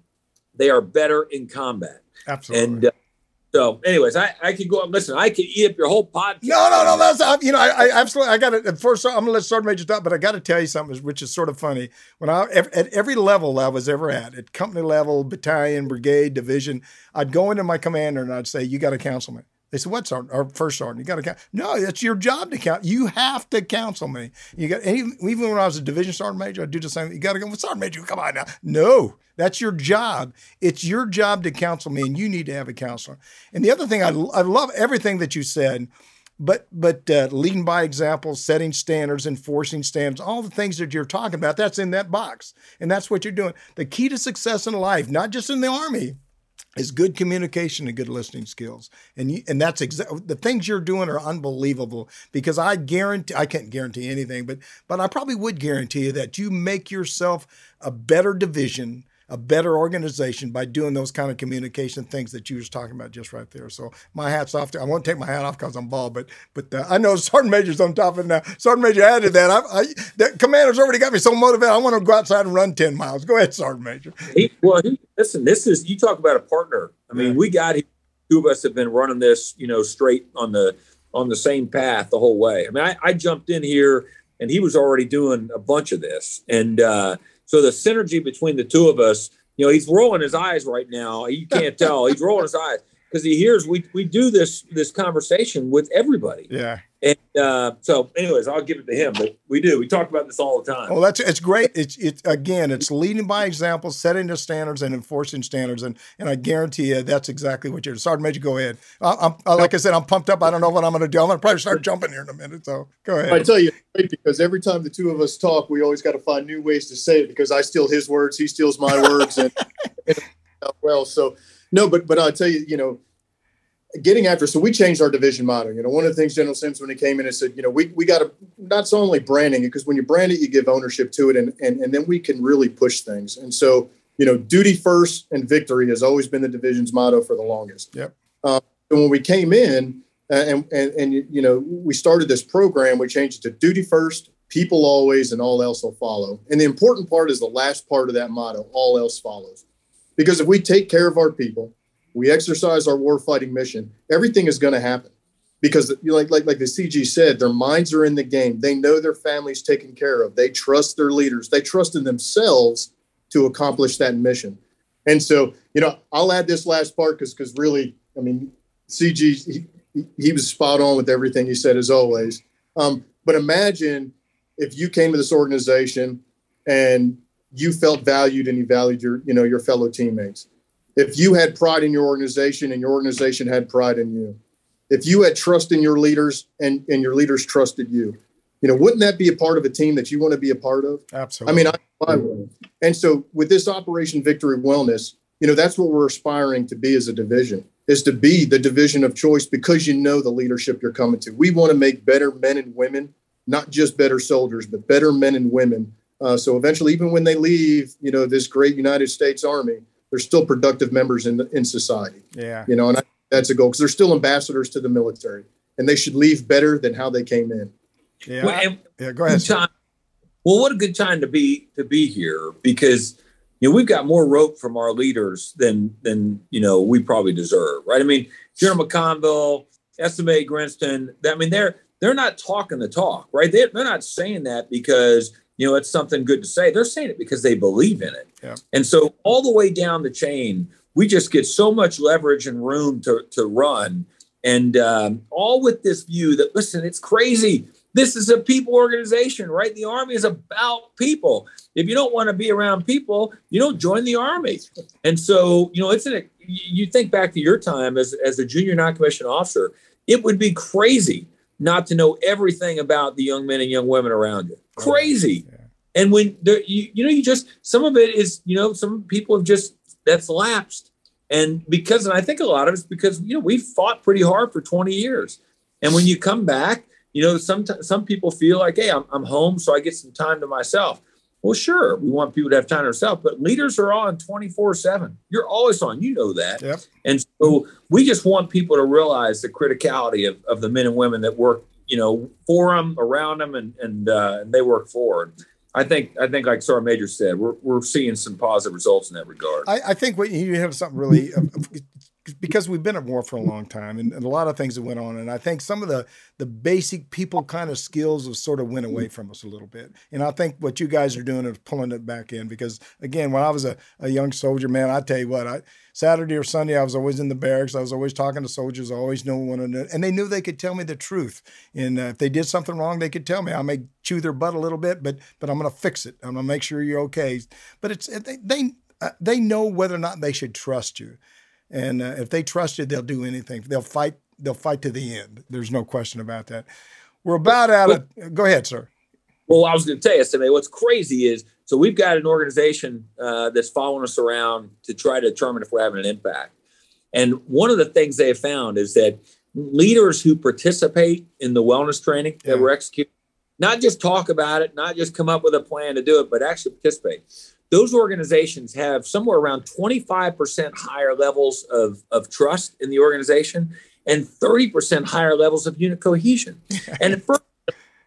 they are better in combat. Absolutely. And uh, so, anyways, I, I could go. Listen, I could eat up your whole podcast. No, no, no. That's uh, you know, I, I absolutely. I got it. First, I'm gonna let Sergeant Major talk, but I got to tell you something, which is sort of funny. When I at every level I was ever at, at company level, battalion, brigade, division, I'd go into my commander and I'd say, "You got counsel me. They said, "What sergeant or first sergeant? You got to count." No, it's your job to count. You have to counsel me. You got even, even when I was a division sergeant major, I do the same. You got to go, well, sergeant major. Come on now. No, that's your job. It's your job to counsel me, and you need to have a counselor. And the other thing, I, I love everything that you said, but but uh, leading by example, setting standards, enforcing standards, all the things that you're talking about, that's in that box, and that's what you're doing. The key to success in life, not just in the army, is good communication and good listening skills. And you, and that's exactly the things you're doing are unbelievable because I guarantee I can't guarantee anything, but but I probably would guarantee you that you make yourself a better division a better organization by doing those kind of communication things that you was talking about just right there. So my hat's off. To, I won't take my hat off because I'm bald, but but uh, I know Sergeant Major's on top of it now. Sergeant Major added that. I, I, the commander's already got me so motivated. I want to go outside and run ten miles. Go ahead, Sergeant Major. He, well, he, listen, this is you talk about a partner. I mean, yeah. we got here. two of us have been running this, you know, straight on the on the same path the whole way. I mean, I, I jumped in here and he was already doing a bunch of this, and uh, so the synergy between the two of us, you know, he's rolling his eyes right now. You can't tell. He's rolling his eyes because he hears we we do this this conversation with everybody. Yeah. And uh, so, anyways, I'll give it to him. But we do. We talk about this all the time. Well, that's it's great. It's it's again, it's leading by example, setting the standards, and enforcing standards. And and I guarantee you, that's exactly what you're. Sergeant Major, go ahead. I, am like I said, I'm pumped up. I don't know what I'm going to do. I'm going to probably start jumping here in a minute. So go ahead. I tell you, because every time the two of us talk, we always got to find new ways to say it. Because I steal his words, he steals my words, and, and well, so no, but but I tell you, you know getting after so we changed our division motto you know one of the things general sims when he came in and said you know we, we got to not only branding it because when you brand it you give ownership to it and, and and then we can really push things. And so you know duty first and victory has always been the division's motto for the longest. Yep. Uh, and when we came in uh, and, and and you know we started this program we changed it to duty first people always and all else will follow. And the important part is the last part of that motto all else follows. Because if we take care of our people we exercise our warfighting mission, everything is going to happen because like, like like the CG said, their minds are in the game. They know their family's taken care of. They trust their leaders. They trust in themselves to accomplish that mission. And so, you know, I'll add this last part because because really, I mean, CG he, he was spot on with everything he said as always. Um, but imagine if you came to this organization and you felt valued and you valued your you know your fellow teammates if you had pride in your organization and your organization had pride in you, if you had trust in your leaders and, and your leaders trusted you, you know, wouldn't that be a part of a team that you want to be a part of? Absolutely. I mean, I, I would. And so with this Operation Victory Wellness, you know, that's what we're aspiring to be as a division is to be the division of choice because you know the leadership you're coming to. We want to make better men and women, not just better soldiers, but better men and women. Uh, so eventually, even when they leave, you know, this great United States Army, they're still productive members in the, in society. Yeah, you know, and I, that's a goal because they're still ambassadors to the military, and they should leave better than how they came in. Yeah, well, yeah. Go ahead. Time, well, what a good time to be to be here because you know we've got more rope from our leaders than than you know we probably deserve, right? I mean, General McConville, SMA Grinston. I mean, they're they're not talking the talk, right? They're, they're not saying that because you know, it's something good to say. They're saying it because they believe in it. Yeah. And so all the way down the chain, we just get so much leverage and room to, to run. And um, all with this view that, listen, it's crazy. This is a people organization, right? The Army is about people. If you don't want to be around people, you don't join the Army. And so, you know, it's an, you think back to your time as, as a junior non commissioned officer, it would be crazy not to know everything about the young men and young women around you. Crazy. Yeah. And when there, you, you know, you just some of it is, you know, some people have just that's lapsed. And because, and I think a lot of it's because, you know, we fought pretty hard for 20 years. And when you come back, you know, some some people feel like, hey, I'm, I'm home, so I get some time to myself. Well, sure, we want people to have time to themselves, but leaders are on 24 7. You're always on. You know that. Yep. And so we just want people to realize the criticality of, of the men and women that work, you know, for them, around them, and, and, uh, and they work for. I think I think like Sergeant Major said, we're we're seeing some positive results in that regard. I, I think what you have something really because we've been at war for a long time and, and, a lot of things that went on. And I think some of the the basic people kind of skills have sort of went away from us a little bit. And I think what you guys are doing is pulling it back in because again, when I was a, a young soldier, man, I tell you what, I Saturday or Sunday, I was always in the barracks. I was always talking to soldiers. I always knew one another, and they knew they could tell me the truth. And uh, if they did something wrong, they could tell me. I may chew their butt a little bit, but but I'm going to fix it. I'm going to make sure you're okay. But it's they they, uh, they know whether or not they should trust you, and uh, if they trust you, they'll do anything. They'll fight. They'll fight to the end. There's no question about that. We're about out of. Go ahead, sir. Well, I was going to tell you, something. what's crazy is so we've got an organization uh, that's following us around to try to determine if we're having an impact. And one of the things they have found is that leaders who participate in the wellness training that yeah. we're executing, not just talk about it, not just come up with a plan to do it, but actually participate. Those organizations have somewhere around 25% higher levels of, of trust in the organization and 30% higher levels of unit cohesion. and at first,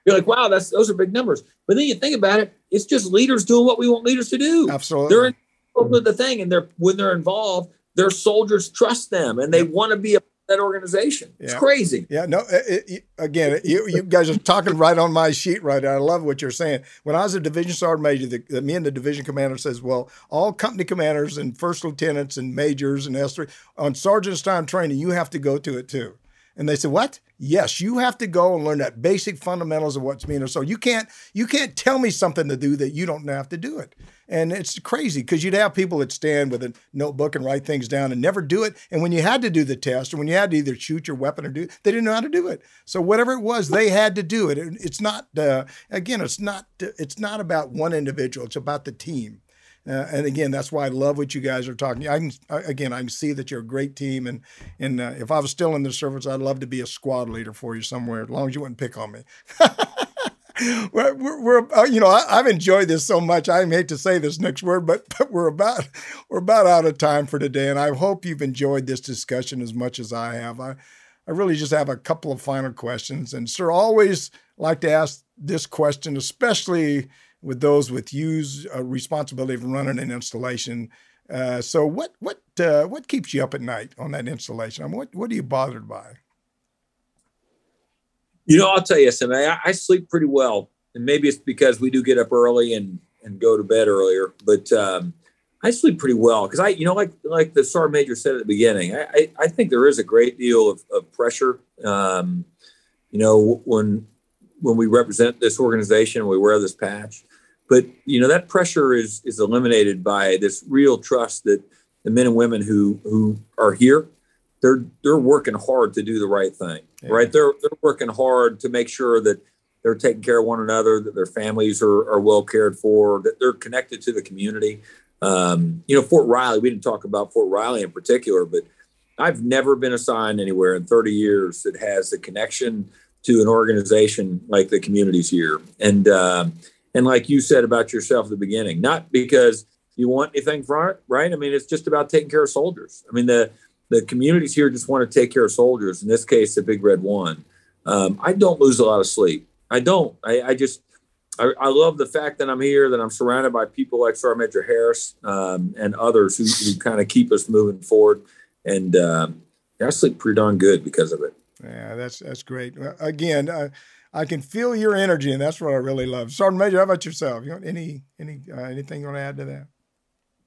you're like, wow, that's those are big numbers. But then you think about it, it's just leaders doing what we want leaders to do. Absolutely. They're involved with the thing, and they're when they're involved, their soldiers trust them and they want to be a that organization. It's yeah. crazy. Yeah, no. It, it, again, you, you guys are talking right on my sheet right I love what you're saying. When I was a division sergeant major, the, the, me and the division commander says, "Well, all company commanders and first lieutenants and majors and S three on sergeant's time training, you have to go to it too." And they said, "What? Yes, you have to go and learn that basic fundamentals of what's mean." Or so you can't you can't tell me something to do that you don't have to do it. And it's crazy because you'd have people that stand with a notebook and write things down and never do it. And when you had to do the test or when you had to either shoot your weapon or do, they didn't know how to do it. So whatever it was, they had to do it. It's not uh, again, it's not it's not about one individual. It's about the team. Uh, and again, that's why I love what you guys are talking. I can again, I can see that you're a great team, and and uh, if I was still in the service, I'd love to be a squad leader for you somewhere, as long as you wouldn't pick on me. we're, we're uh, you know I, have enjoyed this so much. I hate to say this next word, but but we're about we're about out of time for today, and I hope you've enjoyed this discussion as much as I have. I I really just have a couple of final questions, and sir, always like to ask this question, especially with those with use uh, responsibility of running an installation. Uh, so what what uh, what keeps you up at night on that installation? I mean, what what are you bothered by? You know, I'll tell you something. I, I, sleep pretty well, and maybe it's because we do get up early and and go to bed earlier. But um, I sleep pretty well because I, you know, like like the sergeant major said at the beginning, I I, I think there is a great deal of, of pressure. Um, you know, when when we represent this organization, we wear this patch. But you know that pressure is is eliminated by this real trust that the men and women who who are here they're they're working hard to do the right thing, yeah. right? They're they're working hard to make sure that they're taking care of one another, that their families are, are well cared for, that they're connected to the community. Um, you know, Fort Riley, we didn't talk about Fort Riley in particular, but I've never been assigned anywhere in 30 years that has a connection to an organization like the communities here. And uh, and like you said about yourself at the beginning, not because you want anything from it, right? I mean, it's just about taking care of soldiers. I mean, the the communities here just want to take care of soldiers. In this case, the Big Red One. Um, I don't lose a lot of sleep. I don't. I, I just I, I, love the fact that I'm here, that I'm surrounded by people like Sergeant Major Harris um, and others who, who kind of keep us moving forward. And um, I sleep pretty darn good because of it. Yeah, that's that's great. Again, uh, I can feel your energy, and that's what I really love. Sergeant Major, how about yourself? You any any uh, anything you want to add to that?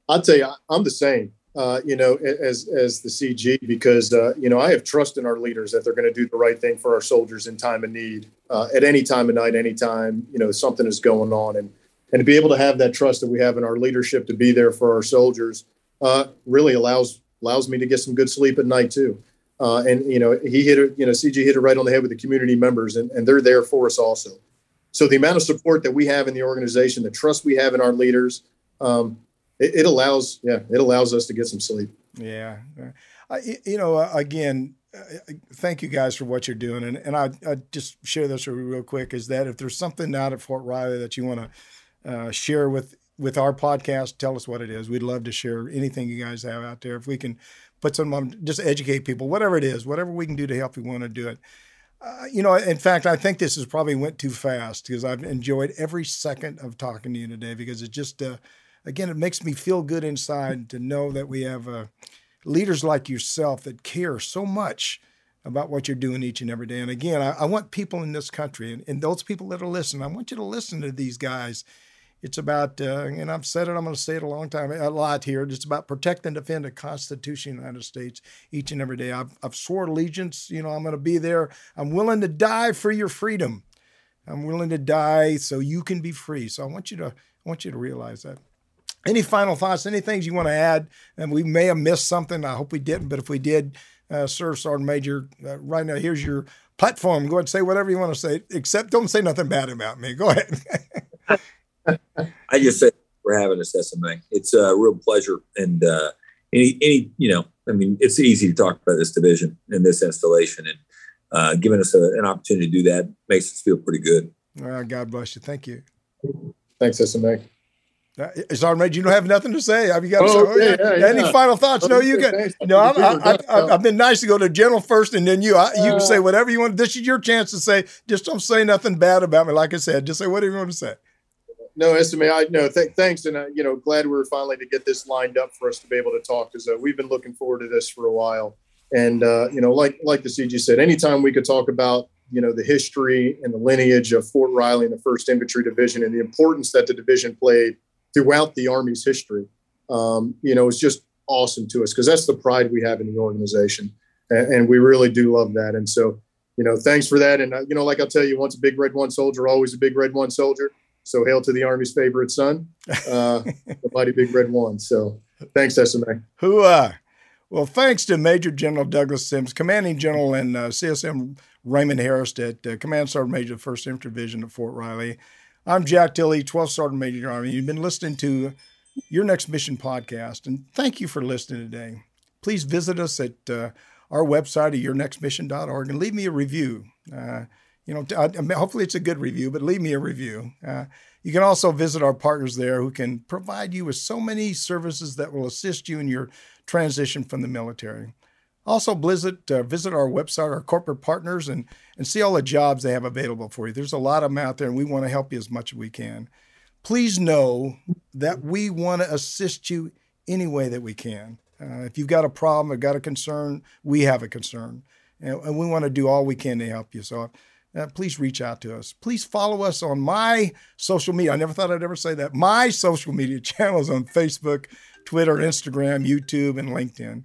I'll tell you, I'm the same uh, you know, as as the CG, because uh, you know I have trust in our leaders that they're going to do the right thing for our soldiers in time of need, uh, at any time of night, any time you know something is going on, and and to be able to have that trust that we have in our leadership to be there for our soldiers uh, really allows allows me to get some good sleep at night too. Uh, and you know he hit it, you know CG hit it right on the head with the community members, and, and they're there for us also. So the amount of support that we have in the organization, the trust we have in our leaders. Um, it, it, allows yeah it allows us to get some sleep yeah I, you know uh, again uh, thank you guys for what you're doing and, and I, I just share this real quick is that if there's something out at fort riley that you want to uh, share with with our podcast tell us what it is we'd love to share anything you guys have out there if we can put some on just educate people whatever it is whatever we can do to help you want to do it uh, you know, in fact, I think this has probably went too fast because I've enjoyed every second of talking to you today because it just uh, again, it makes me feel good inside to know that we have a leaders like yourself that care so much about what you're doing each and every day. And again, I, I want people in this country and, and, those people that are listening, I want you to listen to these guys. It's about, uh, and I've said it, I'm going to say it a long time, a lot here. It's about protect and defend the Constitution of the United States each and every day. I've, I've sworn allegiance, you know, I'm going to be there. I'm willing to die for your freedom. I'm willing to die so you can be free. So I want you to, I want you to realize that. Any final thoughts? Any things you want to add? And we may have missed something. I hope we didn't, but if we did, uh, Sir Sergeant Major, uh, right now, here's your platform. Go ahead and say whatever you want to say, except don't say nothing bad about me. Go ahead. I just say for having us, SMA. It's a real pleasure. And uh, any, any, you know, I mean, it's easy to talk about this division and this installation, and uh, giving us a, an opportunity to do that makes us feel pretty good. God bless you. Thank you. Thanks, SMA. Uh, Sergeant Major, you don't have nothing to say. Have you got oh, yeah, yeah, Any yeah. final thoughts? No, you can. No, i have been nice to go to General first, and then you. I, you can say whatever you want. This is your chance to say. Just don't say nothing bad about me. Like I said, just say whatever you want to say. No, SMA. I no. Th- thanks, and uh, you know, glad we are finally to get this lined up for us to be able to talk because uh, we've been looking forward to this for a while. And uh, you know, like like the CG said, anytime we could talk about you know the history and the lineage of Fort Riley and the First Infantry Division and the importance that the division played throughout the Army's history. Um, you know, it's just awesome to us because that's the pride we have in the organization, and, and, we really do love that. And so, you know, thanks for that. And uh, you know, like I'll tell you, once a big red one soldier, always a big red one soldier. So hail to the Army's favorite son, uh, the mighty big red one. So thanks, SMA. Who uh well, thanks to Major General Douglas Sims, Commanding General and uh, CSM Raymond Harris at uh, Command Sergeant Major of the 1st Infantry Division at Fort Riley, I'm Jack Tilley, 12th Sergeant Major of the Army. You've been listening to Your Next Mission podcast, and thank you for listening today. Please visit us at uh, our website at yournextmission.org and leave me a review. Uh, you know, hopefully it's a good review, but leave me a review. Uh, you can also visit our partners there who can provide you with so many services that will assist you in your transition from the military. Also, visit, uh, visit our website, our corporate partners, and, and see all the jobs they have available for you. There's a lot of them out there, and we want to help you as much as we can. Please know that we want to assist you any way that we can. Uh, if you've got a problem or got a concern, we have a concern, and, and we want to do all we can to help you. So uh, please reach out to us. Please follow us on my social media. I never thought I'd ever say that. My social media channels on Facebook, Twitter, Instagram, YouTube, and LinkedIn.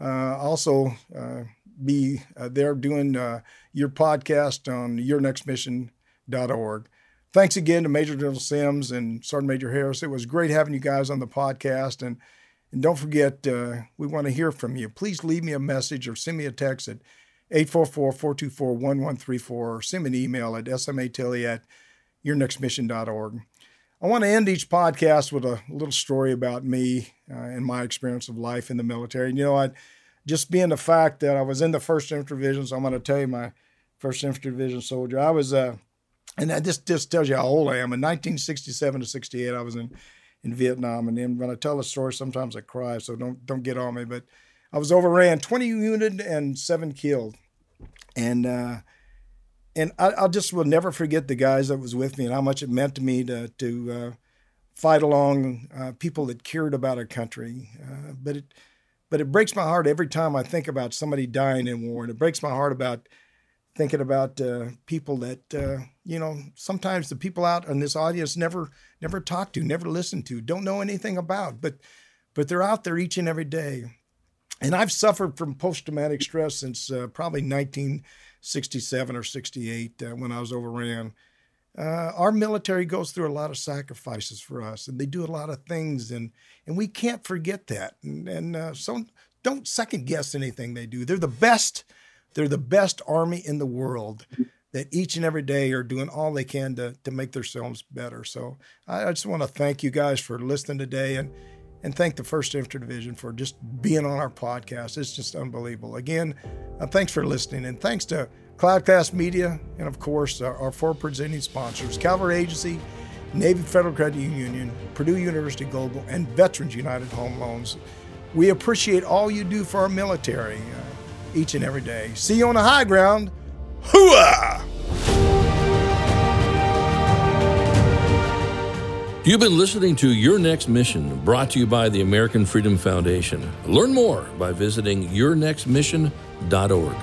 Uh, also, uh, be uh, there doing your podcast on yournextmission.org. Thanks again to Major General Sims and Sergeant Major Harris. It was great having you guys on the podcast. And, and don't forget, uh, we want to hear from you. Please leave me a message or send me a text at 844-424-1134 or send me an email at smatilley at yournextmission.org. I want to end each podcast with a little story about me uh, and my experience of life in the military. And, you know, I just being the fact that I was in the First Infantry Division, so I'm going to tell you my First Infantry Division soldier. I was, uh, and that just just tells you how old I am. In 1967 to 68, I was in in Vietnam, and then when I tell a story, sometimes I cry. So don't don't get on me. But I was overran, 20 wounded and seven killed, and. Uh, and I, I, just will never forget the guys that was with me and how much it meant to me to to uh, fight along uh, people that cared about our country. Uh, but it but it breaks my heart every time I think about somebody dying in war, and it breaks my heart about thinking about uh, people that uh, you know sometimes the people out in this audience never never talk to, never listen to, don't know anything about, but but they're out there each and every day. And I've suffered from post traumatic stress since uh, probably 1967 or 68 uh, when I was overran. Uh, our military goes through a lot of sacrifices for us, and they do a lot of things, and and we can't forget that. And, and uh, so don't second guess anything they do. They're the best. They're the best army in the world. That each and every day are doing all they can to to make themselves better. So I, I just want to thank you guys for listening today, and and thank the First Infantry Division for just being on our podcast. It's just unbelievable. Again, uh, thanks for listening, and thanks to Cloudcast Media, and of course, our, our four presenting sponsors Cavalry Agency, Navy Federal Credit Union, Purdue University Global, and Veterans United Home Loans. We appreciate all you do for our military uh, each and every day. See you on the high ground. Hooah! You've been listening to Your Next Mission, brought to you by the American Freedom Foundation. Learn more by visiting yournextmission.org.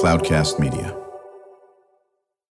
Cloudcast Media.